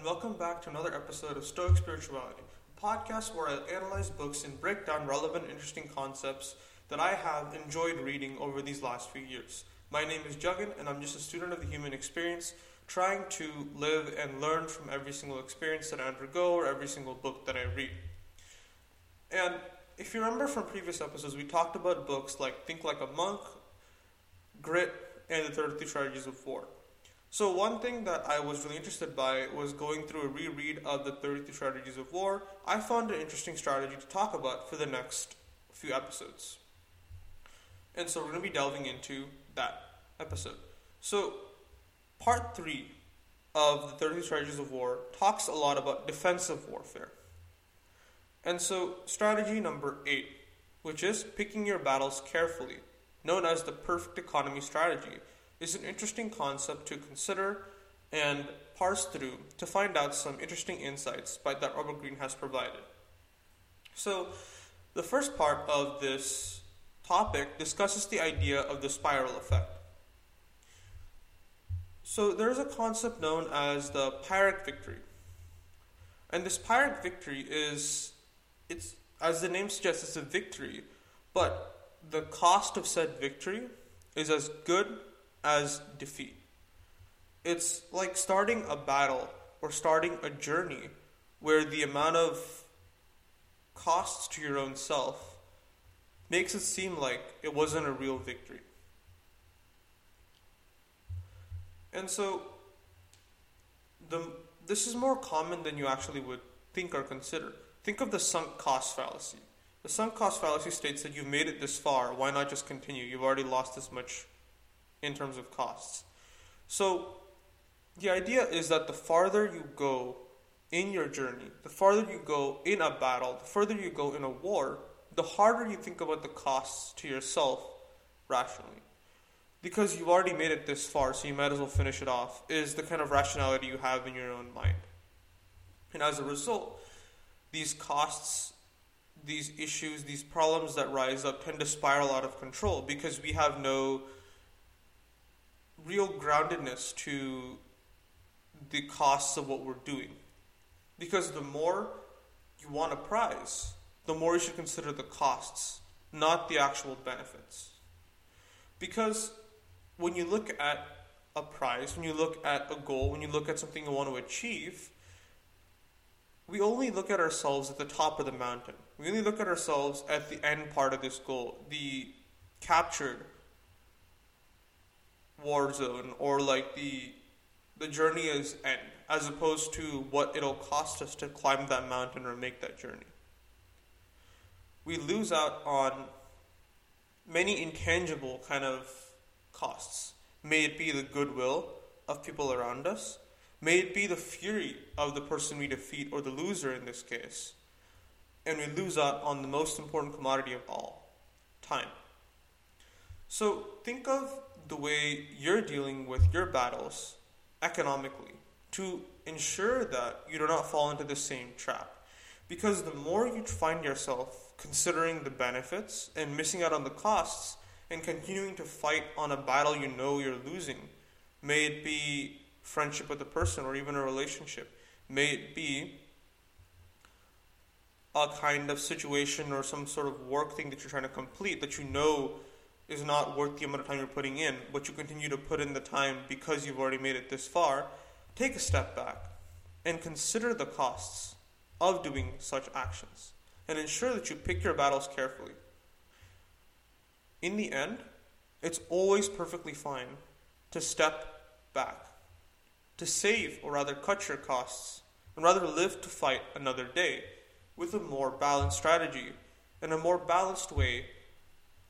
and welcome back to another episode of Stoic Spirituality, a podcast where I analyze books and break down relevant, interesting concepts that I have enjoyed reading over these last few years. My name is Juggin, and I'm just a student of the human experience, trying to live and learn from every single experience that I undergo or every single book that I read. And if you remember from previous episodes, we talked about books like Think Like a Monk, Grit, and The 33 Strategies of War. So one thing that I was really interested by was going through a reread of the 33 Strategies of War. I found an interesting strategy to talk about for the next few episodes. And so we're going to be delving into that episode. So part 3 of the 33 Strategies of War talks a lot about defensive warfare. And so strategy number 8, which is picking your battles carefully, known as the perfect economy strategy is an interesting concept to consider and parse through to find out some interesting insights by, that Robert Greene has provided. So, the first part of this topic discusses the idea of the spiral effect. So, there's a concept known as the Pyrrhic victory. And this Pyrrhic victory is, it's as the name suggests, it's a victory, but the cost of said victory is as good as defeat. It's like starting a battle or starting a journey where the amount of costs to your own self makes it seem like it wasn't a real victory. And so the this is more common than you actually would think or consider. Think of the sunk cost fallacy. The sunk cost fallacy states that you've made it this far, why not just continue? You've already lost this much in terms of costs. So the idea is that the farther you go in your journey, the farther you go in a battle, the further you go in a war, the harder you think about the costs to yourself rationally. Because you've already made it this far, so you might as well finish it off, is the kind of rationality you have in your own mind. And as a result, these costs, these issues, these problems that rise up tend to spiral out of control because we have no real groundedness to the costs of what we're doing. Because the more you want a prize, the more you should consider the costs, not the actual benefits. Because when you look at a prize, when you look at a goal, when you look at something you want to achieve, we only look at ourselves at the top of the mountain. We only look at ourselves at the end part of this goal, the captured war zone or like the the journey is end as opposed to what it'll cost us to climb that mountain or make that journey. We lose out on many intangible kind of costs. May it be the goodwill of people around us, may it be the fury of the person we defeat or the loser in this case. And we lose out on the most important commodity of all time. So think of the way you're dealing with your battles economically to ensure that you do not fall into the same trap. Because the more you find yourself considering the benefits and missing out on the costs and continuing to fight on a battle you know you're losing, may it be friendship with a person or even a relationship, may it be a kind of situation or some sort of work thing that you're trying to complete that you know is not worth the amount of time you're putting in, but you continue to put in the time because you've already made it this far, take a step back and consider the costs of doing such actions and ensure that you pick your battles carefully. In the end, it's always perfectly fine to step back, to save or rather cut your costs, and rather live to fight another day with a more balanced strategy and a more balanced way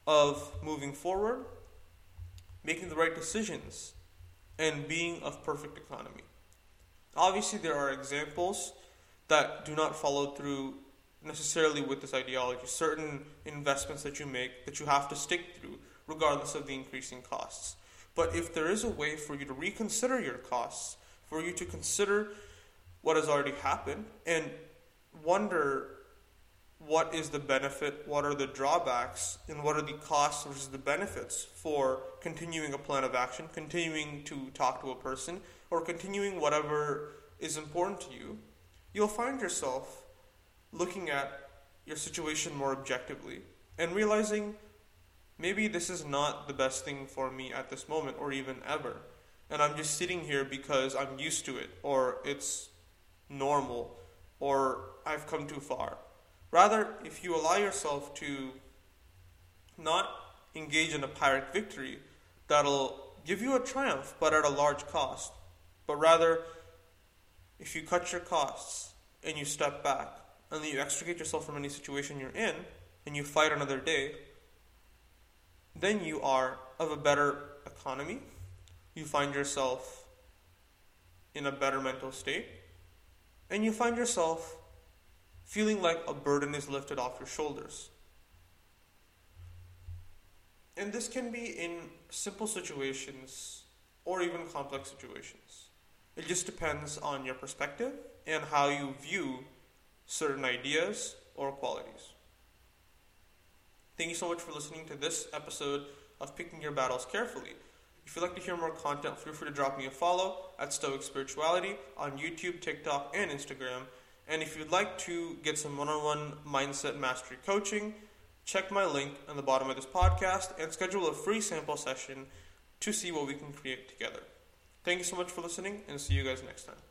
of moving forward, making the right decisions, and being of perfect economy. Obviously, there are examples that do not follow through necessarily with this ideology. Certain investments that you make that you have to stick through, regardless of the increasing costs. But if there is a way for you to reconsider your costs, for you to consider what has already happened, and wonder what is the benefit, what are the drawbacks, and what are the costs versus the benefits for continuing a plan of action, continuing to talk to a person, or continuing whatever is important to you, you'll find yourself looking at your situation more objectively and realizing maybe this is not the best thing for me at this moment or even ever. And I'm just sitting here because I'm used to it or it's normal or I've come too far. Rather, if you allow yourself to not engage in a Pyrrhic victory that'll give you a triumph but at a large cost, but rather, if you cut your costs and you step back and you extricate yourself from any situation you're in and you fight another day, then you are of a better economy. You find yourself in a better mental state, and you find yourself feeling like a burden is lifted off your shoulders. And this can be in simple situations or even complex situations. It just depends on your perspective and how you view certain ideas or qualities. Thank you so much for listening to this episode of Picking Your Battles Carefully. If you'd like to hear more content, feel free to drop me a follow at Stoic Spirituality on YouTube, TikTok, and Instagram. And if you'd like to get some one on one mindset mastery coaching, check my link on the bottom of this podcast and schedule a free sample session to see what we can create together. Thank you so much for listening, and see you guys next time.